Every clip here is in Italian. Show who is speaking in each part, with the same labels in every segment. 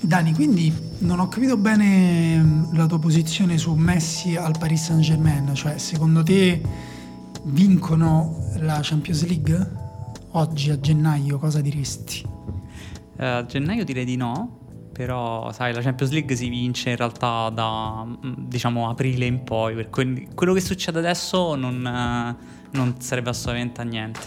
Speaker 1: Dani, quindi non ho capito bene mm, la tua posizione su Messi al Paris Saint Germain, cioè secondo te vincono la Champions League? Oggi a gennaio cosa diresti?
Speaker 2: Uh, a gennaio direi di no, però sai la Champions League si vince in realtà da mm, diciamo aprile in poi, per quello che succede adesso non, uh, non serve assolutamente a niente.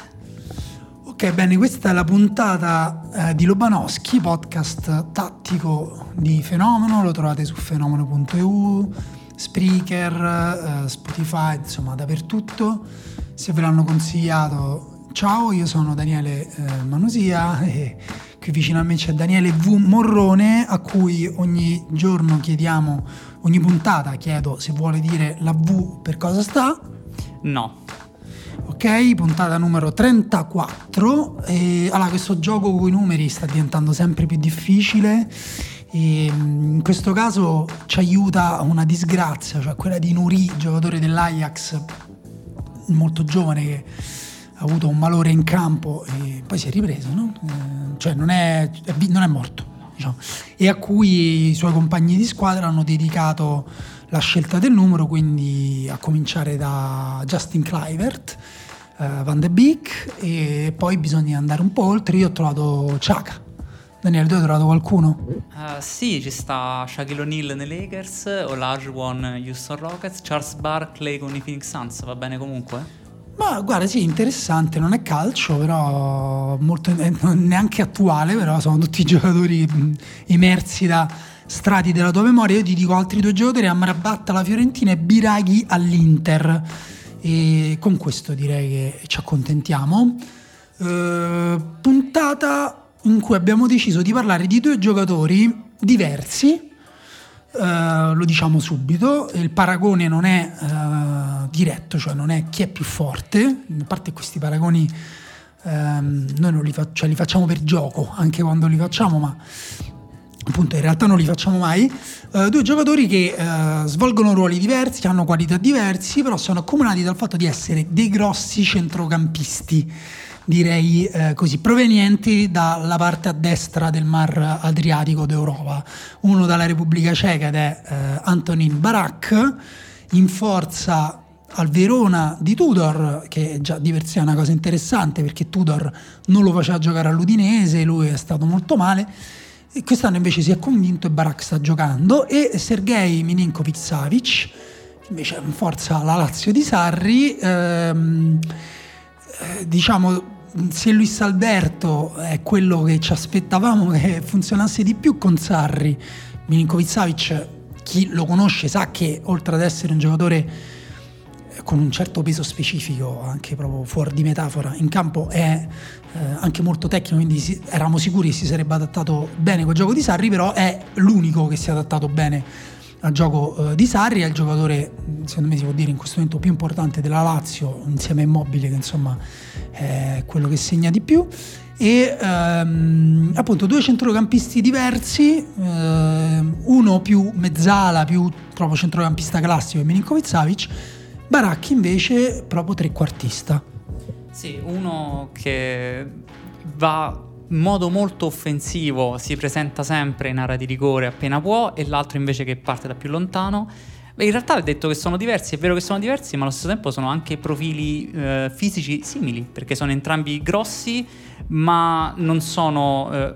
Speaker 1: Ok, bene, questa è la puntata eh, di Lobanowski, podcast tattico di Fenomeno, lo trovate su fenomeno.eu, Spreaker, eh, Spotify, insomma dappertutto. Se ve l'hanno consigliato, ciao, io sono Daniele eh, Manusia e qui vicino a me c'è Daniele V. Morrone a cui ogni giorno chiediamo, ogni puntata chiedo se vuole dire la V per cosa sta.
Speaker 2: No.
Speaker 1: Ok, puntata numero 34. E, allora, questo gioco con i numeri sta diventando sempre più difficile. E mm, in questo caso ci aiuta una disgrazia, cioè quella di Nuri, giocatore dell'Ajax, molto giovane che ha avuto un malore in campo e poi si è ripreso, no? Eh, cioè non è, non è morto. Diciamo, e a cui i suoi compagni di squadra hanno dedicato la scelta del numero, quindi a cominciare da Justin Clivert uh, Van de Beek e poi bisogna andare un po' oltre. Io ho trovato Chaka. Daniele, tu hai trovato qualcuno?
Speaker 2: Uh, sì, ci sta Shaquille O'Neal nei Lakers, Olajuwon Houston Rockets, Charles Barkley con i Phoenix Suns, va bene comunque?
Speaker 1: Ma guarda, sì, interessante, non è calcio, però molto, eh, neanche attuale, però sono tutti giocatori immersi da strati della tua memoria. Io ti dico altri due giocatori, Amrabat alla Fiorentina e Biraghi all'Inter. E con questo direi che ci accontentiamo. Eh, puntata in cui abbiamo deciso di parlare di due giocatori diversi. Eh, lo diciamo subito, il paragone non è eh, diretto, cioè non è chi è più forte, a parte questi paragoni ehm, noi li, fa- cioè li facciamo per gioco, anche quando li facciamo, ma appunto in realtà non li facciamo mai, uh, due giocatori che uh, svolgono ruoli diversi, hanno qualità diversi, però sono accomunati dal fatto di essere dei grossi centrocampisti, direi uh, così, provenienti dalla parte a destra del mar Adriatico d'Europa. Uno dalla Repubblica Ceca ed è Antonin Barak, in forza al Verona di Tudor, che già di per sé è una cosa interessante perché Tudor non lo faceva giocare all'Udinese, lui è stato molto male quest'anno invece si è convinto e Barak sta giocando e Sergei Mininkovic Savic, invece in forza la Lazio di Sarri, ehm, eh, diciamo se Luis Alberto è quello che ci aspettavamo che funzionasse di più con Sarri, Milinkovic Savic, chi lo conosce sa che oltre ad essere un giocatore con un certo peso specifico, anche proprio fuori di metafora, in campo è eh, anche molto tecnico, quindi si, eravamo sicuri che si sarebbe adattato bene col gioco di Sarri, però è l'unico che si è adattato bene al gioco eh, di Sarri, è il giocatore, secondo me si può dire in questo momento più importante della Lazio, insieme a Immobile che insomma è quello che segna di più. E ehm, appunto due centrocampisti diversi, eh, uno più mezzala, più proprio centrocampista classico, Milinkovic Savic, Baracchi invece proprio trequartista.
Speaker 2: Sì, uno che va in modo molto offensivo, si presenta sempre in area di rigore appena può e l'altro invece che parte da più lontano. In realtà ho detto che sono diversi, è vero che sono diversi, ma allo stesso tempo sono anche profili eh, fisici simili, perché sono entrambi grossi, ma non sono... Eh,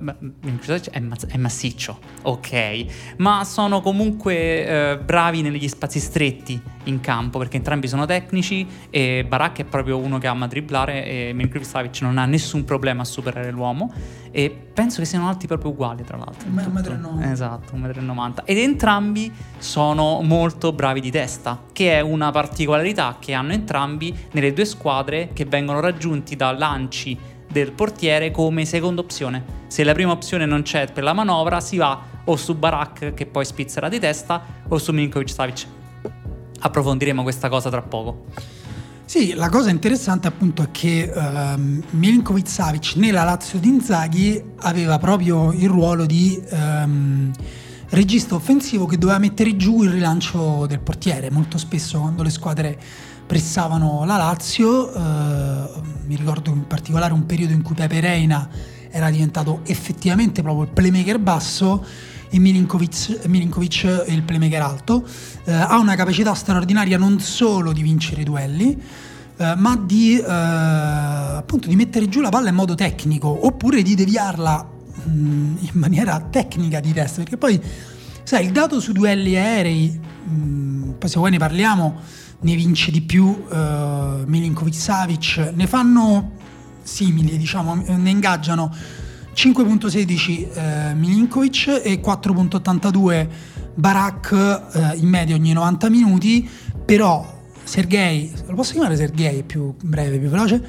Speaker 2: è, è, massiccio, ok, ma sono comunque eh, bravi negli spazi stretti in campo, perché entrambi sono tecnici e Barak è proprio uno che ama dribblare e Milinkovic Savic non ha nessun problema a superare l'uomo e penso che siano alti proprio uguali tra l'altro.
Speaker 1: 1,90
Speaker 2: m. Esatto, 1,90 m. Ed entrambi sono molto bravi di testa, che è una particolarità che hanno entrambi nelle due squadre che vengono raggiunti da lanci del portiere come seconda opzione. Se la prima opzione non c'è per la manovra, si va o su Barak che poi spizzerà di testa o su Milinkovic Savic. Approfondiremo questa cosa tra poco.
Speaker 1: Sì, la cosa interessante appunto è che um, Milinkovic Savic nella Lazio di Inzaghi aveva proprio il ruolo di um, regista offensivo che doveva mettere giù il rilancio del portiere. Molto spesso quando le squadre pressavano la Lazio, eh, mi ricordo in particolare un periodo in cui Pepe Reina era diventato effettivamente proprio il playmaker basso e Milinkovic, Milinkovic il playmaker alto. Eh, ha una capacità straordinaria non solo di vincere i duelli, eh, ma di, eh, appunto, di mettere giù la palla in modo tecnico oppure di deviarla mh, mm, in maniera tecnica di testa. Perché poi, sai, il dato su duelli aerei, mh, mm, poi se vuoi ne parliamo, ne vince di più uh, Milinkovic Savic, ne fanno simili, diciamo, ne ingaggiano 5.16 eh, Milinkovic e 4.82 Barak eh, in media ogni 90 minuti, però Sergei, lo posso chiamare Sergei più breve, più veloce?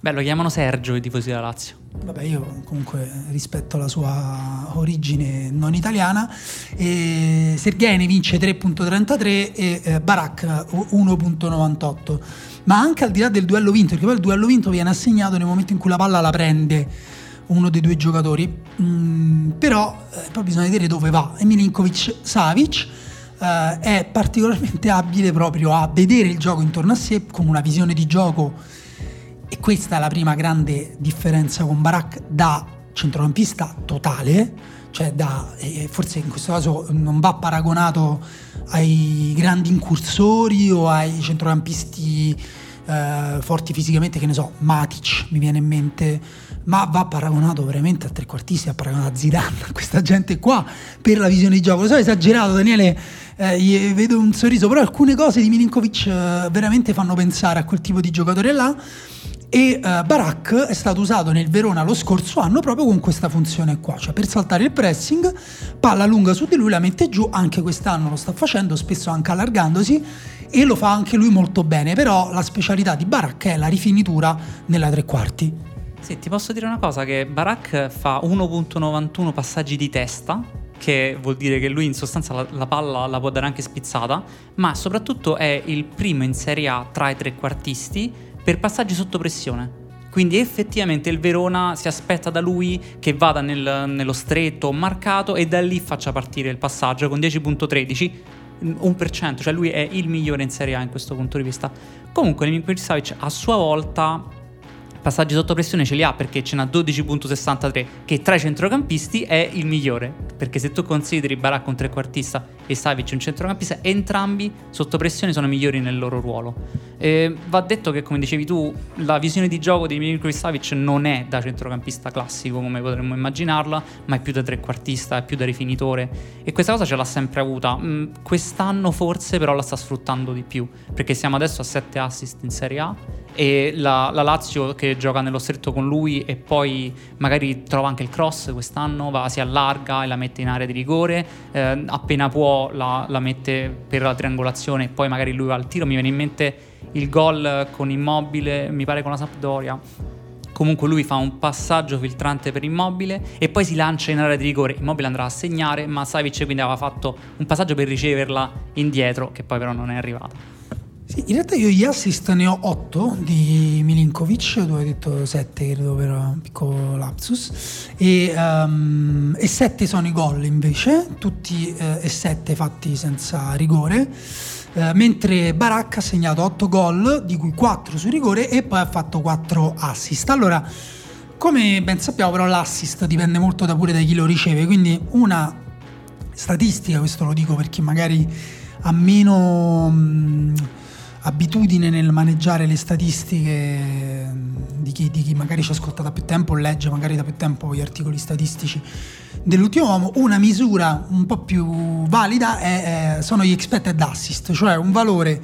Speaker 2: Beh, lo chiamano Sergio i tifosi della Lazio.
Speaker 1: Vabbè, io comunque rispetto la sua origine non italiana. E vince 3.33 e eh, Barak 1.98. Ma anche al di là del duello vinto, perché poi il duello vinto viene assegnato nel momento in cui la palla la prende uno dei due giocatori. Mm, però eh, poi bisogna vedere dove va. E Milinkovic Savic eh, è particolarmente abile proprio a vedere il gioco intorno a sé con una visione di gioco e questa è la prima grande differenza con Barak da centrocampista totale, cioè da, eh, forse in questo caso non va paragonato ai grandi incursori o ai centrocampisti eh, forti fisicamente, che ne so, Matic mi viene in mente, ma va paragonato veramente a trequartisti, va paragonato a Zidane, a questa gente qua per la visione di gioco. Lo so, esagerato Daniele, eh, vedo un sorriso, però alcune cose di Milinkovic eh, veramente fanno pensare a quel tipo di giocatore là e uh, Barak è stato usato nel Verona lo scorso anno proprio con questa funzione qua, cioè per saltare il pressing, palla lunga su di lui, la mette giù, anche quest'anno lo sta facendo, spesso anche allargandosi e lo fa anche lui molto bene, però la specialità di Barak è la rifinitura nella tre quarti.
Speaker 2: Sì, ti posso dire una cosa, che Barak fa 1.91 passaggi di testa, che vuol dire che lui in sostanza la, la, palla la può dare anche spizzata, ma soprattutto è il primo in Serie A tra i trequartisti per passaggi sotto pressione. Quindi effettivamente il Verona si aspetta da lui che vada nel, nello stretto marcato e da lì faccia partire il passaggio con 10.13, 1%, cioè lui è il migliore in Serie A in questo punto di vista. Comunque Milinkovic Savic a sua volta passaggi sotto pressione ce li ha perché ce n'ha 12.63 che tra i centrocampisti è il migliore perché se tu consideri Barak un trequartista e Savic un centrocampista entrambi sotto pressione sono migliori nel loro ruolo. E va detto che come dicevi tu la visione di gioco di Milinkovic Savic non è da centrocampista classico come potremmo immaginarla ma è più da trequartista è più da rifinitore. E questa cosa ce l'ha sempre avuta. Mm, quest'anno forse però la sta sfruttando di più perché siamo adesso a 7 assist in Serie A e la, la, Lazio che gioca nello stretto con lui e poi magari trova anche il cross quest'anno, va, si allarga e la mette in area di rigore, eh, appena può la, la, mette per la triangolazione e poi magari lui va al tiro, mi viene in mente il gol con Immobile, mi pare con la Sampdoria. Comunque lui fa un passaggio filtrante per Immobile e poi si lancia in area di rigore. Immobile andrà a segnare, ma Savic quindi aveva fatto un passaggio per riceverla indietro, che poi però non è arrivata.
Speaker 1: Sì, in realtà io gli assist ne ho 8 di Milinkovic, tu hai detto 7 credo per un piccolo lapsus, e, um, e 7 sono i gol invece, tutti eh, e 7 fatti senza rigore, eh, mentre Barak ha segnato 8 gol, di cui 4 su rigore e poi ha fatto 4 assist. Allora, come ben sappiamo però l'assist dipende molto da pure da chi lo riceve, quindi una statistica, questo lo dico per chi magari ha meno... Mh, abitudine nel maneggiare le statistiche di chi, di chi, magari ci ascolta da più tempo, legge magari da più tempo gli articoli statistici dell'ultimo uomo, una misura un po' più valida è, è, sono gli expected assist, cioè un valore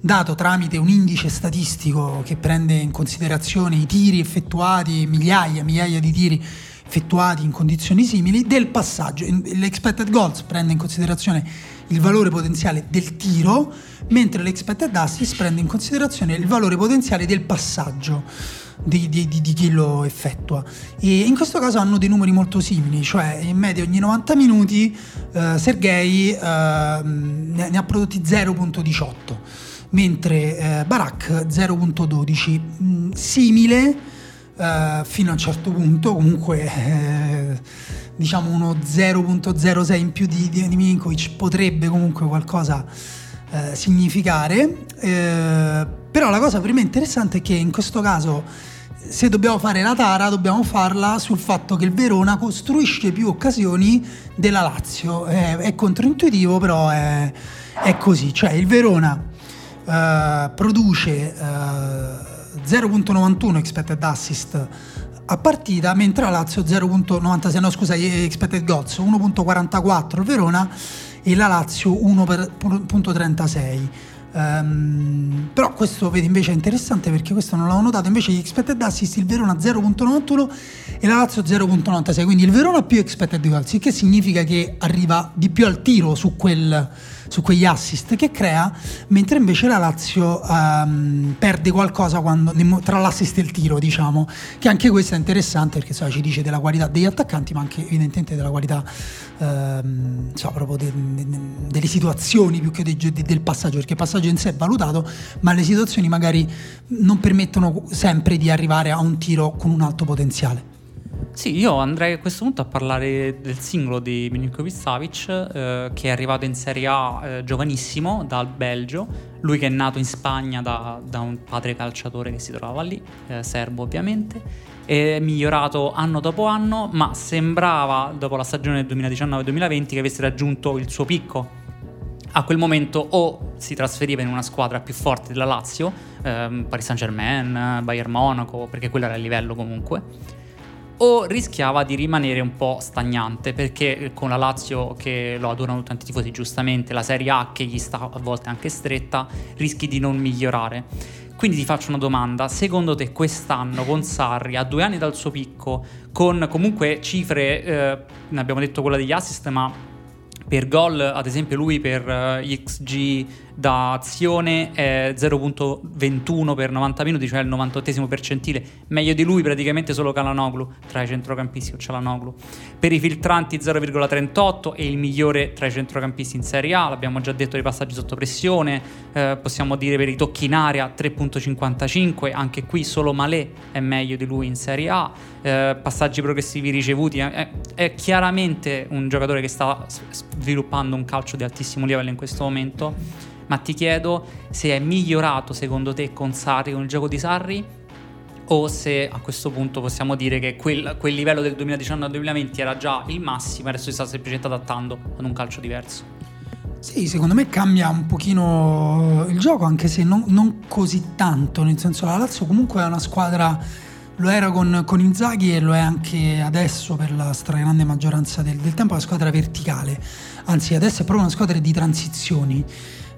Speaker 1: dato tramite un indice statistico che prende in considerazione i tiri effettuati, migliaia e migliaia di tiri effettuati in condizioni simili, del passaggio. L'expected goals prende in considerazione il valore potenziale del tiro, mentre l'expected assist prende in considerazione il valore potenziale del passaggio di, di, di, chi lo effettua. E in questo caso hanno dei numeri molto simili, cioè in media ogni 90 minuti eh, Sergei eh, ne, ne, ha prodotti 0.18, mentre eh, Barak 0.12, mm, simile eh, fino a un certo punto, comunque eh, diciamo uno 0.06 in più di, di, di Milinkovic potrebbe comunque qualcosa eh, significare, eh, però la cosa per me interessante è che in questo caso se dobbiamo fare la tara dobbiamo farla sul fatto che il Verona costruisce più occasioni della Lazio. È, è controintuitivo, però è, è, così. Cioè il Verona eh, produce eh, 0.91 expected assist a partita, mentre la Lazio 0.96, no scusa, expected goals 1.44 il Verona e la Lazio 1.36. Um, però questo vedi invece è interessante perché questo non l'avevo notato. Invece gli expected assist il Verona 0.91 e la Lazio 0.96 quindi il Verona più expected goals il che significa che arriva di più al tiro su quel su quegli assist che crea, mentre invece la Lazio um, perde qualcosa quando, tra l'assist e il tiro, diciamo, che anche questo è interessante perché so, ci dice della qualità degli attaccanti, ma anche evidentemente della qualità um, so, proprio de, de, de, delle situazioni più che del passaggio, perché il passaggio in sé è valutato, ma le situazioni magari non permettono sempre di arrivare a un tiro con un alto potenziale.
Speaker 2: Sì, io andrei a questo punto a parlare del singolo di Milinkovic Savic, eh, che è arrivato in Serie A eh, giovanissimo dal Belgio. Lui che è nato in Spagna da, da un padre calciatore che si trovava lì, eh, serbo ovviamente. È migliorato anno dopo anno, ma sembrava, dopo la stagione del 2019-2020, che avesse raggiunto il suo picco. A quel momento o si trasferiva in una squadra più forte della Lazio, ehm, Paris Saint Germain, Bayern Monaco, perché quello era il livello comunque o rischiava di rimanere un po' stagnante perché con la Lazio che lo adorano tanti tifosi giustamente, la Serie A che gli sta a volte anche stretta, rischi di non migliorare. Quindi ti faccio una domanda, secondo te quest'anno con Sarri, a due anni dal suo picco, con comunque cifre, eh, ne abbiamo detto quella degli assist, ma per gol, ad esempio lui per uh, XG da azione è 0.21 per 90 minuti, cioè il 98 percentile. Meglio di lui praticamente solo Calanoglu tra i centrocampisti o Calanoglu. Per i filtranti 0,38 e il migliore tra i centrocampisti in Serie A, l'abbiamo già detto dei passaggi sotto pressione, eh, possiamo dire per i tocchi in area 3.55, anche qui solo Malé è meglio di lui in Serie A. Eh, passaggi progressivi ricevuti, è, è chiaramente un giocatore che sta sviluppando un calcio di altissimo livello in questo momento ma ti chiedo se è migliorato secondo te con Sarri, con il gioco di Sarri, o se a questo punto possiamo dire che quel, quel livello del 2019-2020 era già il massimo e adesso si sta semplicemente adattando ad un calcio diverso.
Speaker 1: Sì, secondo me cambia un pochino il gioco, anche se non, non così tanto, nel senso la Lazio comunque è una squadra, lo era con, con Inzaghi e lo è anche adesso per la stragrande maggioranza del, del tempo, una squadra verticale, anzi adesso è proprio una squadra di transizioni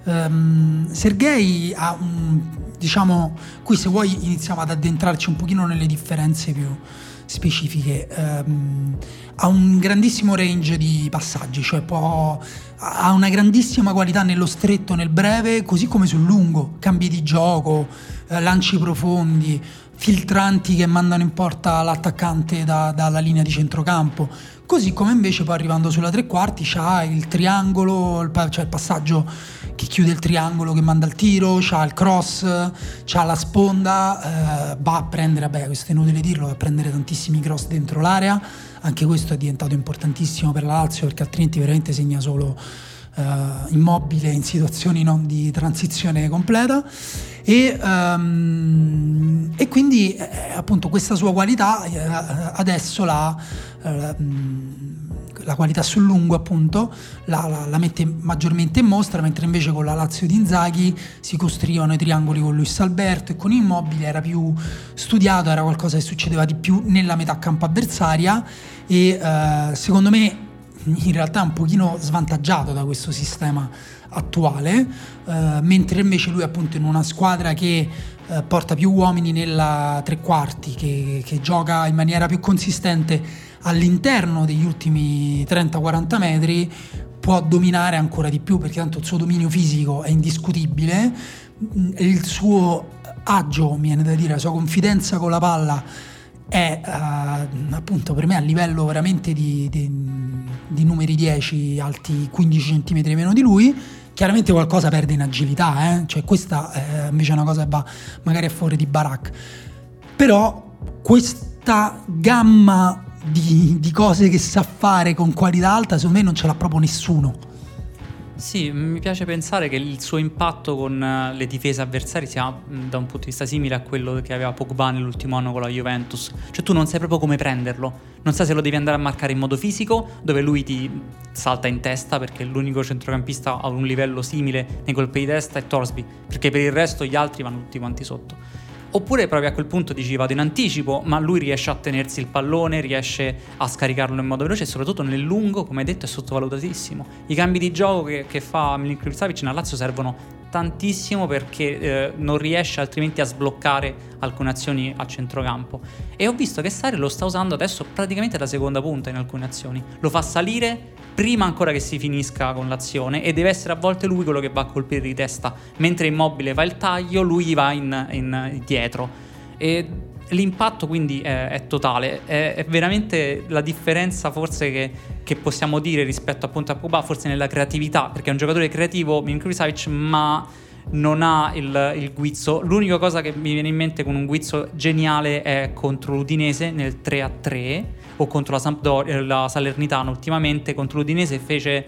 Speaker 1: Um, Sergei ha un, diciamo, qui se vuoi iniziamo ad addentrarci un pochino nelle differenze più specifiche. Um, ha un grandissimo range di passaggi, cioè può, ha una grandissima qualità nello stretto, nel breve, così come sul lungo, cambi di gioco, eh, lanci profondi, filtranti che mandano in porta l'attaccante da, dalla linea di centrocampo. Così come invece poi arrivando sulla tre quarti c'ha il triangolo, cioè il passaggio che chiude il triangolo che manda il tiro, c'ha il cross, c'ha la sponda, eh, va a prendere, vabbè questo è inutile dirlo, va a prendere tantissimi cross dentro l'area, anche questo è diventato importantissimo per la Lazio perché altrimenti veramente segna solo eh, immobile in situazioni non di transizione completa e, um, e quindi eh, appunto questa sua qualità eh, adesso la, eh, la, qualità sul lungo appunto la, la, la, mette maggiormente in mostra mentre invece con la Lazio di Inzaghi si costruivano i triangoli con Luis Alberto e con Immobile era più studiato era qualcosa che succedeva di più nella metà campo avversaria e uh, secondo me in realtà è un pochino svantaggiato da questo sistema attuale, eh, mentre invece lui appunto in una squadra che eh, porta più uomini nella tre quarti, che, che, gioca in maniera più consistente all'interno degli ultimi 30-40 metri, può dominare ancora di più perché tanto il suo dominio fisico è indiscutibile, il suo agio, viene da dire, la sua confidenza con la palla è uh, appunto per me a livello veramente di, di, di numeri 10 alti 15 cm meno di lui Chiaramente qualcosa perde in agilità, eh? cioè questa è invece una cosa che va magari a fuori di Barak. Però questa gamma di, di cose che sa fare con qualità alta, secondo me non ce l'ha proprio nessuno.
Speaker 2: Sì, mi piace pensare che il suo impatto con eh, le difese avversarie sia da un punto di vista simile a quello che aveva Pogba nell'ultimo anno con la Juventus. Cioè tu non sai proprio come prenderlo, non sai se lo devi andare a marcare in modo fisico, dove lui ti salta in testa perché l'unico centrocampista a un livello simile nei colpi di testa è Torsby, perché per il resto gli altri vanno tutti quanti sotto. Oppure proprio a quel punto dici vado in anticipo, ma lui riesce a tenersi il pallone, riesce a scaricarlo in modo veloce e soprattutto nel lungo, come hai detto, è sottovalutatissimo. I cambi di gioco che, che fa Milinkovic Savic nel Lazio servono tantissimo perché eh, non riesce altrimenti a sbloccare alcune azioni a centrocampo. E ho visto che Sari lo sta usando adesso praticamente da seconda punta in alcune azioni. Lo fa salire prima ancora che si finisca con l'azione e deve essere a volte lui quello che va a colpire di testa. Mentre Immobile fa il taglio, lui va in, in dietro. E l'impatto quindi è, è totale, è, è, veramente la differenza forse che, che, possiamo dire rispetto appunto a Pogba, forse nella creatività, perché è un giocatore creativo, Milinkovic ma non ha il, il, guizzo. L'unica cosa che mi viene in mente con un guizzo geniale è contro l'Udinese nel 3 3 o contro la, Sampdoria, la Salernitana ultimamente, contro l'Udinese fece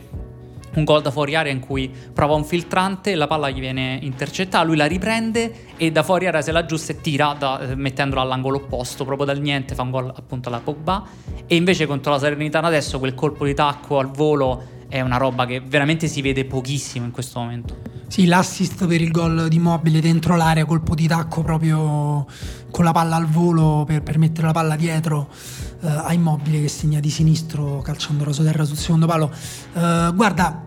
Speaker 2: un gol da fuori area in cui prova un filtrante, la palla gli viene intercettata, lui la riprende e da fuori area se la aggiusta e tira da, eh, mettendola all'angolo opposto, proprio dal niente fa un gol appunto alla Pogba e invece contro la Salernitana adesso quel colpo di tacco al volo è una roba che veramente si vede pochissimo in questo momento.
Speaker 1: Sì, l'assist per il gol di Mobile dentro l'area, colpo di tacco proprio con la palla al volo per, per mettere la palla dietro uh, a Immobile che segna di sinistro calciando rasoterra sul secondo palo. Uh, guarda,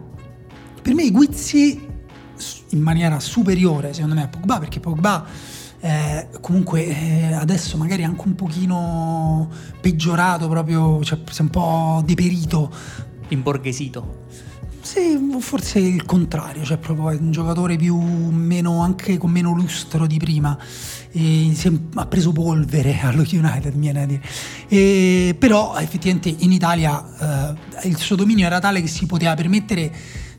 Speaker 1: per me i guizzi in maniera superiore secondo me a Pogba perché Pogba eh, comunque eh, adesso magari anche un pochino peggiorato proprio, cioè un po' deperito
Speaker 2: imborghesito.
Speaker 1: Sì, forse il contrario, cioè proprio un giocatore più meno, anche con meno lustro di prima. E ha preso polvere allo United, mi viene a dire. E, però effettivamente in Italia eh, il suo dominio era tale che si poteva permettere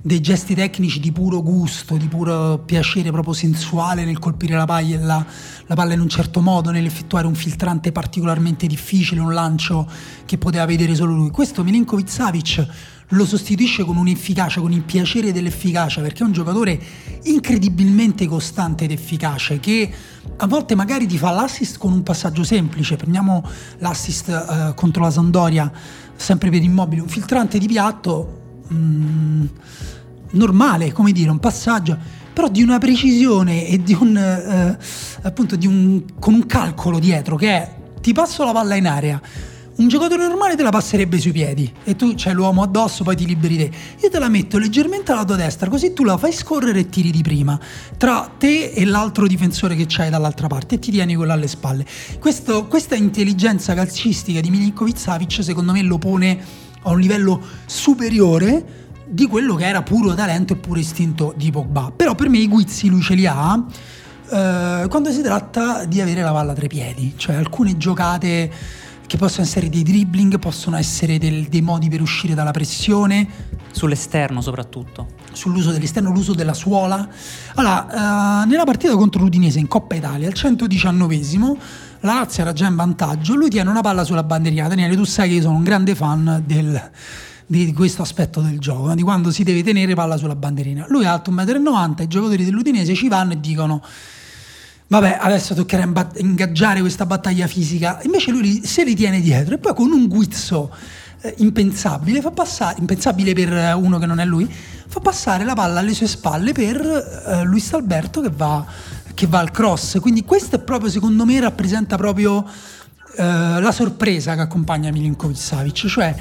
Speaker 1: dei gesti tecnici di puro gusto, di puro piacere proprio sensuale nel colpire la palla, la palla in un certo modo, nell'effettuare un filtrante particolarmente difficile, un lancio che poteva vedere solo lui. Questo Milinkovic Savic lo sostituisce con un'efficacia, con il piacere dell'efficacia, perché è un giocatore incredibilmente costante ed efficace che a volte magari ti fa l'assist con un passaggio semplice. Prendiamo l'assist eh, contro la Sandoria, sempre per immobile, un filtrante di piatto. Mm, normale, come dire, un passaggio, però di una precisione e di un, eh, appunto, di un, con un calcolo dietro che è ti passo la palla in area. Un giocatore normale te la passerebbe sui piedi e tu c'hai l'uomo addosso, poi ti liberi te. Io te la metto leggermente alla tua destra, così tu la fai scorrere e tiri di prima tra te e l'altro difensore che c'hai dall'altra parte e ti tieni quella alle spalle. Questo, questa intelligenza calcistica di Milinkovic Savic secondo me lo pone a un livello superiore di quello che era puro talento e puro istinto di Pogba. Però per me i guizzi lui ce li ha eh, quando si tratta di avere la palla tra i piedi, cioè alcune giocate che possono essere dei dribbling, possono essere del, dei modi per uscire dalla pressione.
Speaker 2: Sull'esterno soprattutto.
Speaker 1: Sull'uso dell'esterno, l'uso della suola. Allora, eh, nella partita contro l'Udinese in Coppa Italia, al 119esimo, la Lazio era già in vantaggio, lui tiene una palla sulla bandierina. Daniele, tu sai che io sono un grande fan del di questo aspetto del gioco, di quando si deve tenere palla sulla bandierina. Lui è alto 1,90 m, i giocatori dell'Udinese ci vanno e dicono vabbè adesso toccherà ingaggiare questa battaglia fisica, invece lui se li tiene dietro e poi con un guizzo eh, impensabile, fa passare, impensabile per uno che non è lui, fa passare la palla alle sue spalle per eh, Luis Alberto che va, che va al cross, quindi questo è proprio secondo me rappresenta proprio Uh, la sorpresa che accompagna Milinkovic Savic, cioè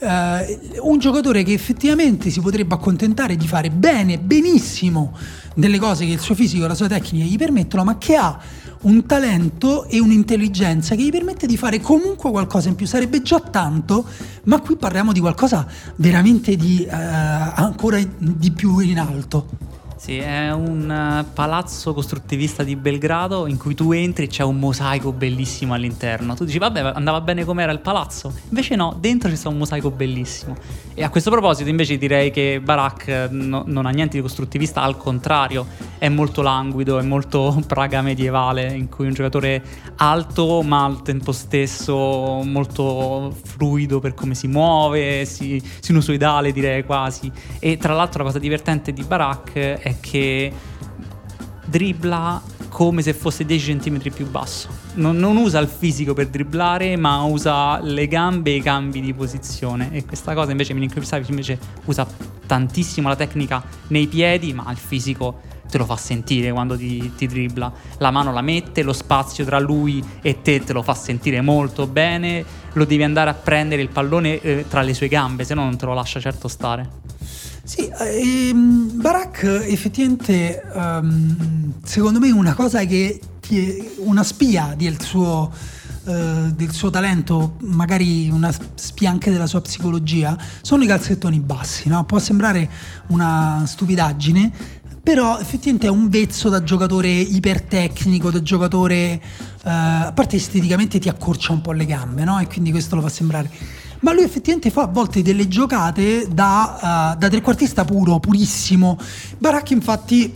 Speaker 1: uh, un giocatore che effettivamente si potrebbe accontentare di fare bene, benissimo delle cose che il suo fisico e la sua tecnica gli permettono, ma che ha un talento e un'intelligenza che gli permette di fare comunque qualcosa in più. Sarebbe già tanto, ma qui parliamo di qualcosa veramente di uh, ancora di più in alto.
Speaker 2: Sì, è un eh, palazzo costruttivista di Belgrado in cui tu entri e c'è un mosaico bellissimo all'interno. Tu dici, vabbè, andava bene com'era il palazzo. Invece no, dentro ci sta un mosaico bellissimo. E a questo proposito invece direi che Barak eh, no, non ha niente di costruttivista, al contrario, è molto languido, è molto praga medievale, in cui un giocatore alto ma al tempo stesso molto fluido per come si muove, si, sinusoidale direi quasi. E tra l'altro la cosa divertente di Barak è che dribbla come se fosse 10 cm più basso. Non, non, usa il fisico per dribblare, ma usa le gambe e i cambi di posizione. E questa cosa invece Milinkovic invece usa tantissimo la tecnica nei piedi, ma il fisico te lo fa sentire quando ti, ti dribbla. La mano la mette, lo spazio tra lui e te te lo fa sentire molto bene. Lo devi andare a prendere il pallone eh, tra le sue gambe, se no non te lo lascia certo stare.
Speaker 1: Sì, ehm, Barak effettivamente um, secondo me una cosa che ti, una spia del suo, uh, del suo, talento, magari una spia anche della sua psicologia, sono i calzettoni bassi, no? Può sembrare una stupidaggine, però effettivamente è un vezzo da giocatore ipertecnico, da giocatore, uh, a parte esteticamente ti accorcia un po' le gambe, no? E quindi questo lo fa sembrare ma lui effettivamente fa a volte delle giocate da, uh, da trequartista puro, purissimo. Barak infatti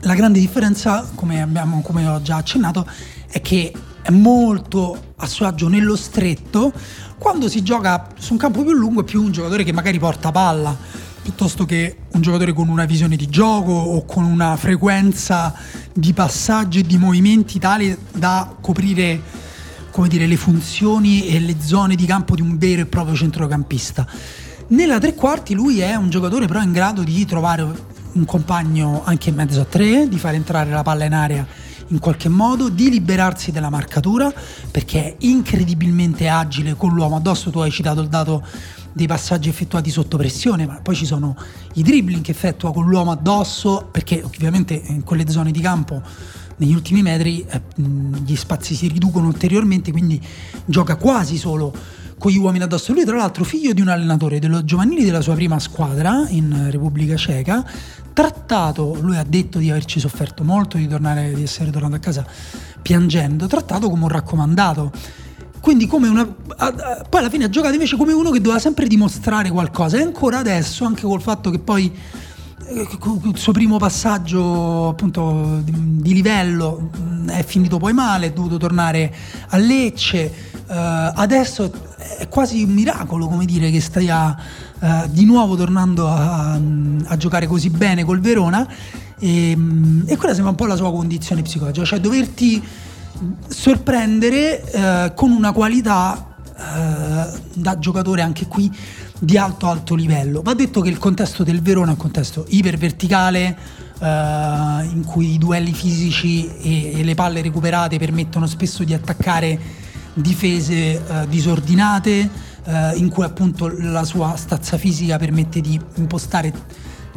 Speaker 1: la grande differenza, come, abbiamo, come ho già accennato, è che è molto a suo agio nello stretto. Quando si gioca su un campo più lungo è più un giocatore che magari porta palla piuttosto che un giocatore con una visione di gioco o con una frequenza di passaggi e di movimenti tale da coprire come dire, le funzioni e le zone di campo di un vero e proprio centrocampista. Nella tre quarti lui è un giocatore però in grado di trovare un compagno anche in mezzo a tre, di far entrare la palla in area in qualche modo, di liberarsi della marcatura perché è incredibilmente agile con l'uomo addosso. Tu hai citato il dato dei passaggi effettuati sotto pressione, ma poi ci sono i dribbling che effettua con l'uomo addosso perché ovviamente in quelle zone di campo negli ultimi metri eh, gli spazi si riducono ulteriormente, quindi gioca quasi solo con gli uomini addosso. Lui, tra l'altro, figlio di un allenatore dello giovanili della sua prima squadra in Repubblica Ceca, trattato, lui ha detto di averci sofferto molto, di, tornare, di essere tornato a casa piangendo, trattato come un raccomandato. Quindi come una... Poi alla fine ha giocato invece come uno che doveva sempre dimostrare qualcosa. E ancora adesso, anche col fatto che poi il suo primo passaggio appunto di, di, livello mm, è finito poi male, è dovuto tornare a Lecce. Uh, adesso è quasi un miracolo, come dire, che stia uh, di nuovo tornando a, a, giocare così bene col Verona. E, mm, e, quella sembra un po' la sua condizione psicologica, cioè doverti sorprendere uh, con una qualità da giocatore anche qui di alto alto livello. Va detto che il contesto del Verona è un contesto iperverticale, eh, in cui i duelli fisici e, e, le palle recuperate permettono spesso di attaccare difese eh, disordinate, eh, in cui appunto la sua stazza fisica permette di impostare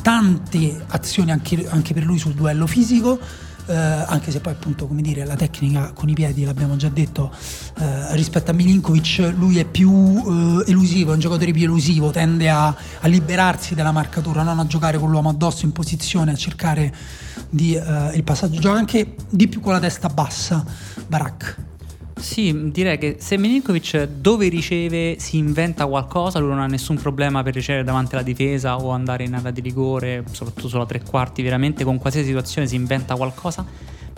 Speaker 1: tante azioni anche, anche per lui sul duello fisico eh, anche se poi appunto come dire la tecnica con i piedi l'abbiamo già detto eh, rispetto a Milinkovic lui è più eh, elusivo, è un giocatore più elusivo tende a, a, liberarsi dalla marcatura non a giocare con l'uomo addosso in posizione a cercare di, eh, il passaggio. Gioca anche di più con la testa bassa Barak
Speaker 2: sì, direi che se Milinkovic dove riceve si inventa qualcosa, lui non ha nessun problema per ricevere davanti alla difesa o andare in area di rigore, soprattutto sulla tre quarti, veramente con qualsiasi situazione si inventa qualcosa.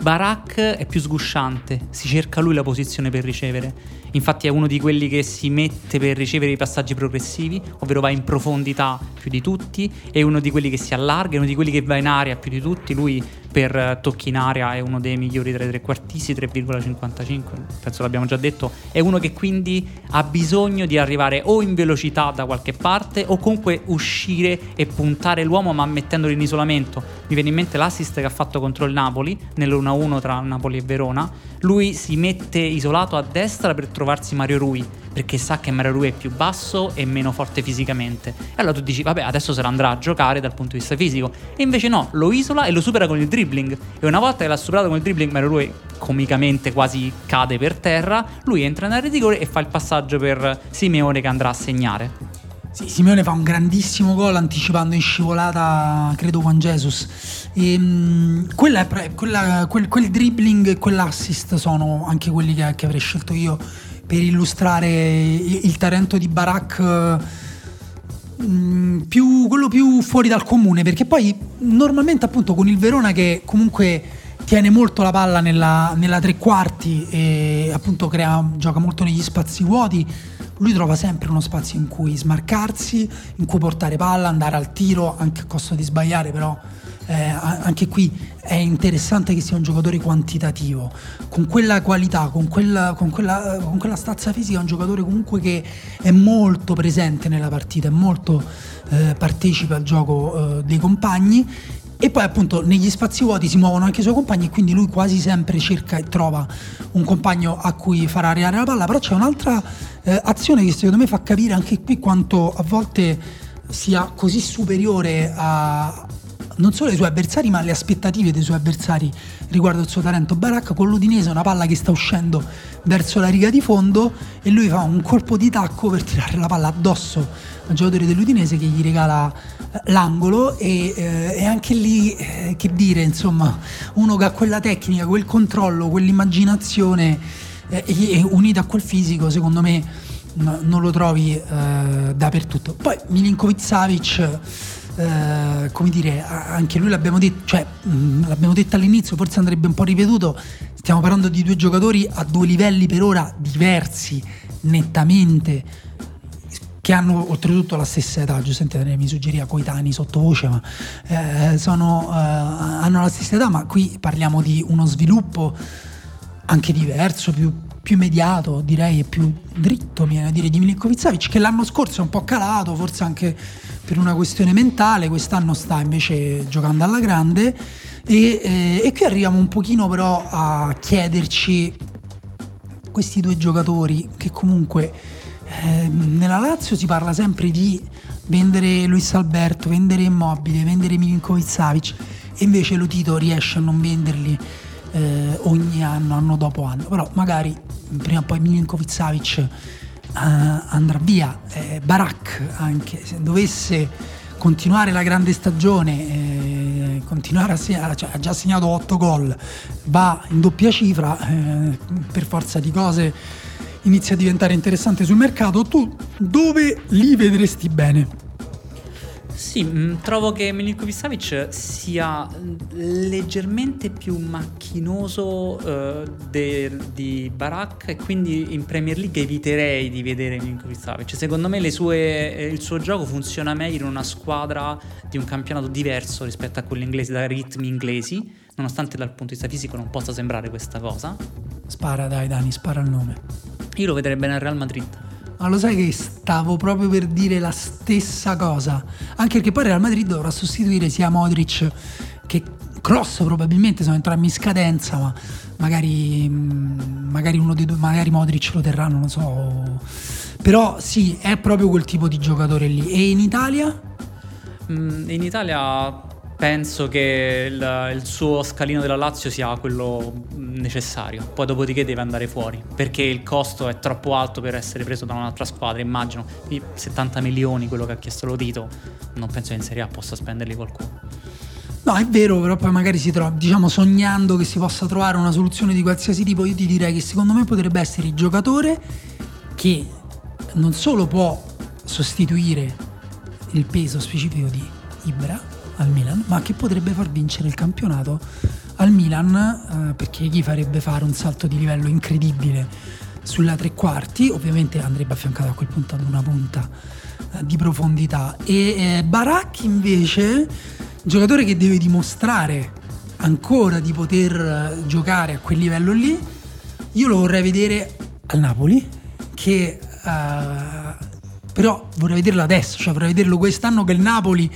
Speaker 2: Barak è più sgusciante, si cerca lui la posizione per ricevere. Infatti è uno di quelli che si mette per ricevere i passaggi progressivi, ovvero va in profondità più di tutti, è uno di quelli che si allarga, è uno di quelli che va in aria più di tutti. Lui per tocchi in area è uno dei migliori tra i trequartisti, 3,55, penso l'abbiamo già detto, è uno che quindi ha bisogno di arrivare o in velocità da qualche parte o comunque uscire e puntare l'uomo ma mettendolo in isolamento. Mi viene in mente l'assist che ha fatto contro il Napoli nell'1-1 tra Napoli e Verona, lui si mette isolato a destra per trovarsi Mario Rui perché sa che Mario Rui è più basso e meno forte fisicamente. E allora tu dici, vabbè, adesso se la andrà a giocare dal punto di vista fisico. E invece no, lo isola e lo supera con il dribbling. E una volta che l'ha superato con il dribbling, Mario Rui comicamente quasi cade per terra. Lui entra di rigore e fa il passaggio per Simeone che andrà a segnare.
Speaker 1: Sì, Simeone fa un grandissimo gol anticipando in scivolata, credo, Juan Jesus. E, mh, quella, quella, quel, quel, dribbling e quell'assist sono anche quelli che, che, avrei scelto io per illustrare il, talento di Barak. Mh, più, quello più fuori dal comune perché poi normalmente appunto con il Verona che comunque tiene molto la palla nella, nella tre quarti e appunto crea, gioca molto negli spazi vuoti lui trova sempre uno spazio in cui smarcarsi, in cui portare palla, andare al tiro, anche a costo di sbagliare, però eh, anche qui è interessante che sia un giocatore quantitativo, con quella qualità, con quella, con quella, con quella stazza fisica, un giocatore comunque che è molto presente nella partita, è molto eh, partecipa al gioco eh, dei compagni. E poi appunto negli spazi vuoti si muovono anche i suoi compagni e quindi lui quasi sempre cerca e trova un compagno a cui far arrivare la palla, però c'è un'altra eh, azione che secondo me fa capire anche qui quanto a volte sia così superiore a non solo ai suoi avversari ma alle aspettative dei suoi avversari riguardo il suo talento. Barak con l'Udinese una palla che sta uscendo verso la riga di fondo e lui fa un colpo di tacco per tirare la palla addosso al giocatore dell'Udinese che gli regala l'angolo e, eh, anche lì eh, che dire insomma uno che ha quella tecnica quel controllo quell'immaginazione eh, unita a quel fisico secondo me no, non lo trovi eh, dappertutto poi Milinkovic Savic eh, come dire anche lui l'abbiamo detto cioè mh, l'abbiamo detto all'inizio forse andrebbe un po' ripetuto stiamo parlando di due giocatori a due livelli per ora diversi nettamente che hanno oltretutto la stessa età, giustamente mi suggeriva coetanei sottovoce, ma eh, sono, eh, hanno la stessa età, ma qui parliamo di uno sviluppo anche diverso, più, più immediato, direi, e più dritto, mi viene a dire, di Milinkovic Savic, che l'anno scorso è un po' calato, forse anche per una questione mentale, quest'anno sta invece giocando alla grande. E, eh, e qui arriviamo un pochino però a chiederci questi due giocatori che comunque eh, nella Lazio si parla sempre di vendere Luis Alberto, vendere Immobile, vendere Milinkovic Savic e invece Lutito riesce a non venderli eh, ogni anno, anno dopo anno. Però magari prima o poi Milinkovic Savic eh, andrà via, eh, Barak anche se dovesse continuare la grande stagione, eh, continuare a segnare, cioè, ha già segnato 8 gol, va in doppia cifra, eh, per forza di cose inizia a diventare interessante sul mercato, tu dove li vedresti bene?
Speaker 2: Sì, mm, trovo che Milinkovic Savic sia leggermente più macchinoso uh, de, di Barak e quindi in Premier League eviterei di vedere Milinkovic Savic. Secondo me sue, eh, il suo gioco funziona meglio in una squadra di un campionato diverso rispetto a quello inglese, da ritmi inglesi, nonostante dal punto di vista fisico non possa sembrare questa cosa.
Speaker 1: Spara dai Dani, spara il nome.
Speaker 2: Io lo vedrei bene al Real Madrid.
Speaker 1: Ma lo sai che stavo proprio per dire la stessa cosa? Anche perché poi Real Madrid dovrà sostituire sia Modric che Cross probabilmente sono entrambi in scadenza, ma magari, mm, magari uno dei due, magari Modric lo terrà, non so. Però sì, è proprio quel tipo di giocatore lì. E in Italia?
Speaker 2: Mm, in Italia penso che il, il, suo scalino della Lazio sia quello necessario. Poi dopodiché deve andare fuori. Perché il costo è troppo alto per essere preso da un'altra squadra. Immagino i 70 milioni, quello che ha chiesto Lodito. Non penso che in Serie A possa spenderli qualcuno.
Speaker 1: No, è vero, però poi magari si trova, diciamo, sognando che si possa trovare una soluzione di qualsiasi tipo, io ti direi che secondo me potrebbe essere il giocatore che non solo può sostituire il peso specifico di Ibra, al Milan, ma che potrebbe far vincere il campionato al Milan eh, perché gli farebbe fare un salto di livello incredibile sulla tre quarti, ovviamente andrebbe affiancato a quel punto ad una punta eh, di profondità. E eh, Barak invece giocatore che deve dimostrare ancora di poter eh, giocare a quel livello lì io lo vorrei vedere al Napoli che eh, però vorrei vederlo adesso cioè vorrei vederlo quest'anno che il Napoli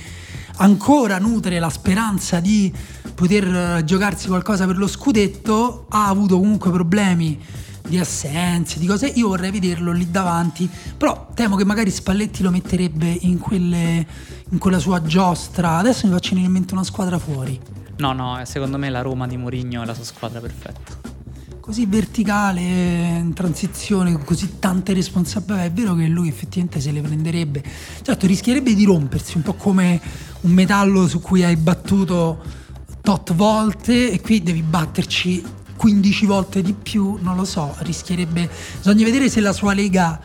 Speaker 1: ancora nutre la speranza di poter eh, giocarsi qualcosa per lo scudetto, ha avuto comunque problemi di assenze, di cose, io vorrei vederlo lì davanti, però temo che magari Spalletti lo metterebbe in, quelle, in quella sua giostra, adesso mi faccio in mente una squadra fuori.
Speaker 2: No, no, secondo me la Roma di Mourinho è la sua squadra perfetta.
Speaker 1: così verticale, in transizione, con così tante responsabilità, è vero che lui effettivamente se le prenderebbe. Certo, rischierebbe di rompersi, un po' come un metallo su cui hai battuto tot volte e qui devi batterci 15 volte di più, non lo so, rischierebbe... Bisogna vedere se la sua lega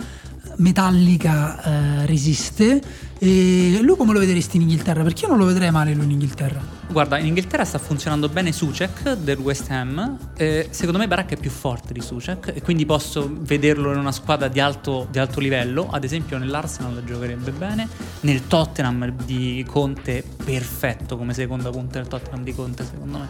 Speaker 1: metallica eh, resiste. E lui come lo vedresti in Inghilterra? Perché io non lo vedrei male lui in Inghilterra.
Speaker 2: Guarda, in Inghilterra sta funzionando bene Sucek del West Ham. Eh, secondo me Barak è più forte di Sucek e quindi posso vederlo in una squadra di alto, di alto livello. Ad esempio nell'Arsenal giocherebbe bene. Nel Tottenham di Conte perfetto come seconda punta del Tottenham di Conte secondo me.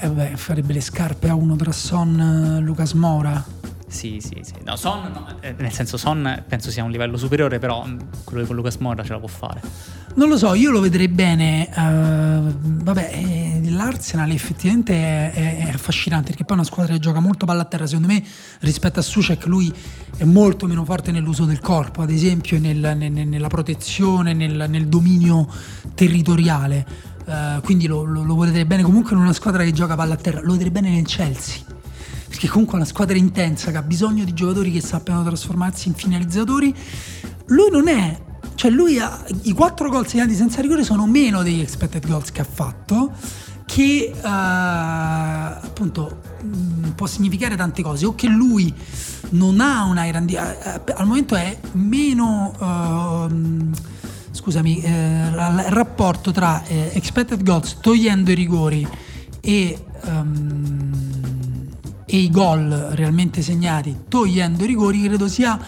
Speaker 1: Eh beh, farebbe le scarpe a uno tra Son e Lucas Mora.
Speaker 2: Sì, sì, sì. No, Son, no, eh, nel senso Son penso sia un livello superiore, però mm, quello con Lucas Mora ce la può fare.
Speaker 1: Non lo so, io lo vedrei bene. Uh, vabbè, eh, l'Arsenal effettivamente è, è, affascinante perché poi è una squadra che gioca molto palla a terra. Secondo me, rispetto a Sucek, lui è molto meno forte nell'uso del corpo, ad esempio nel, nel, nella protezione, nel, nel dominio territoriale. Uh, quindi lo, lo, lo vedrei bene comunque in una squadra che gioca palla a terra. Lo vedrei bene nel Chelsea perché comunque è una squadra intensa che ha bisogno di giocatori che sappiano trasformarsi in finalizzatori. Lui non è, cioè lui ha i quattro gol segnati senza rigore sono meno degli expected goals che ha fatto, che uh, appunto mh, può significare tante cose, o che lui non ha una grandi, uh, al momento è meno uh, scusami, eh, il rapporto tra eh, expected goals togliendo i rigori e um, e i gol realmente segnati togliendo i rigori credo sia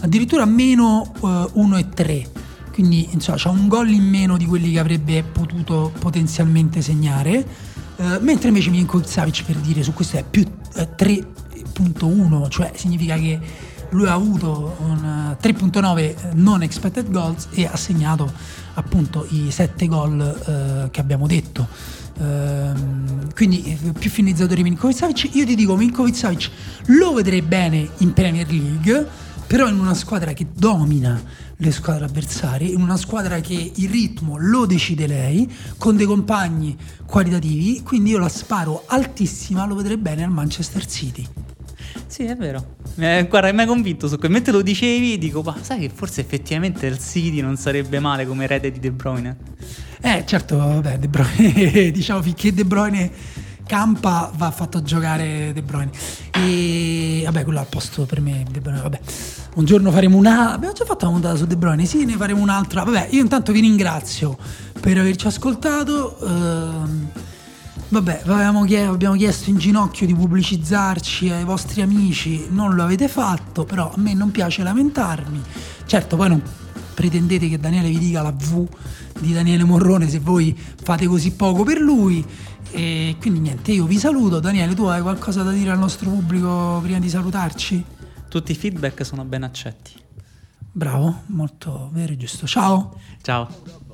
Speaker 1: addirittura meno eh, 1 e 3 quindi insomma c'ha un gol in meno di quelli che avrebbe potuto potenzialmente segnare. Eh, mentre invece Milinkovic Savic per dire su questo è più eh, 3.1 cioè significa che lui ha avuto un 3.9 eh, non expected goals e ha segnato appunto i 7 gol eh, che abbiamo detto Ehm, quindi eh, più finalizzatori Milinkovic Savic io ti dico Milinkovic Savic lo vedrei bene in Premier League però in una squadra che domina le squadre avversarie, in una squadra che il ritmo lo decide lei, con dei compagni qualitativi, quindi io la sparo altissima, lo vedrei bene al Manchester City.
Speaker 2: Sì, è vero. Eh, guarda, mi hai convinto su quello. Mentre lo dicevi, dico, ma sai che forse effettivamente il City non sarebbe male come erede di De Bruyne?
Speaker 1: Eh, certo, vabbè, De Bruyne, diciamo finché De Bruyne campa va fatto giocare De Bruyne. E vabbè, quello al posto per me, De Bruyne, vabbè. Un giorno faremo una... Abbiamo già fatto una puntata su De Bruyne, sì, ne faremo un'altra. Vabbè, io intanto vi ringrazio per averci ascoltato. Uh, vabbè, abbiamo chiesto in ginocchio di pubblicizzarci ai vostri amici, non lo avete fatto, però a me non piace lamentarmi. Certo, poi non pretendete che Daniele vi dica la V di Daniele Morrone se voi fate così poco per lui. E quindi niente, io vi saluto. Daniele, tu hai qualcosa da dire al nostro pubblico prima di salutarci?
Speaker 2: Tutti i feedback sono ben accetti.
Speaker 1: Bravo, molto vero e giusto. Ciao.
Speaker 2: Ciao.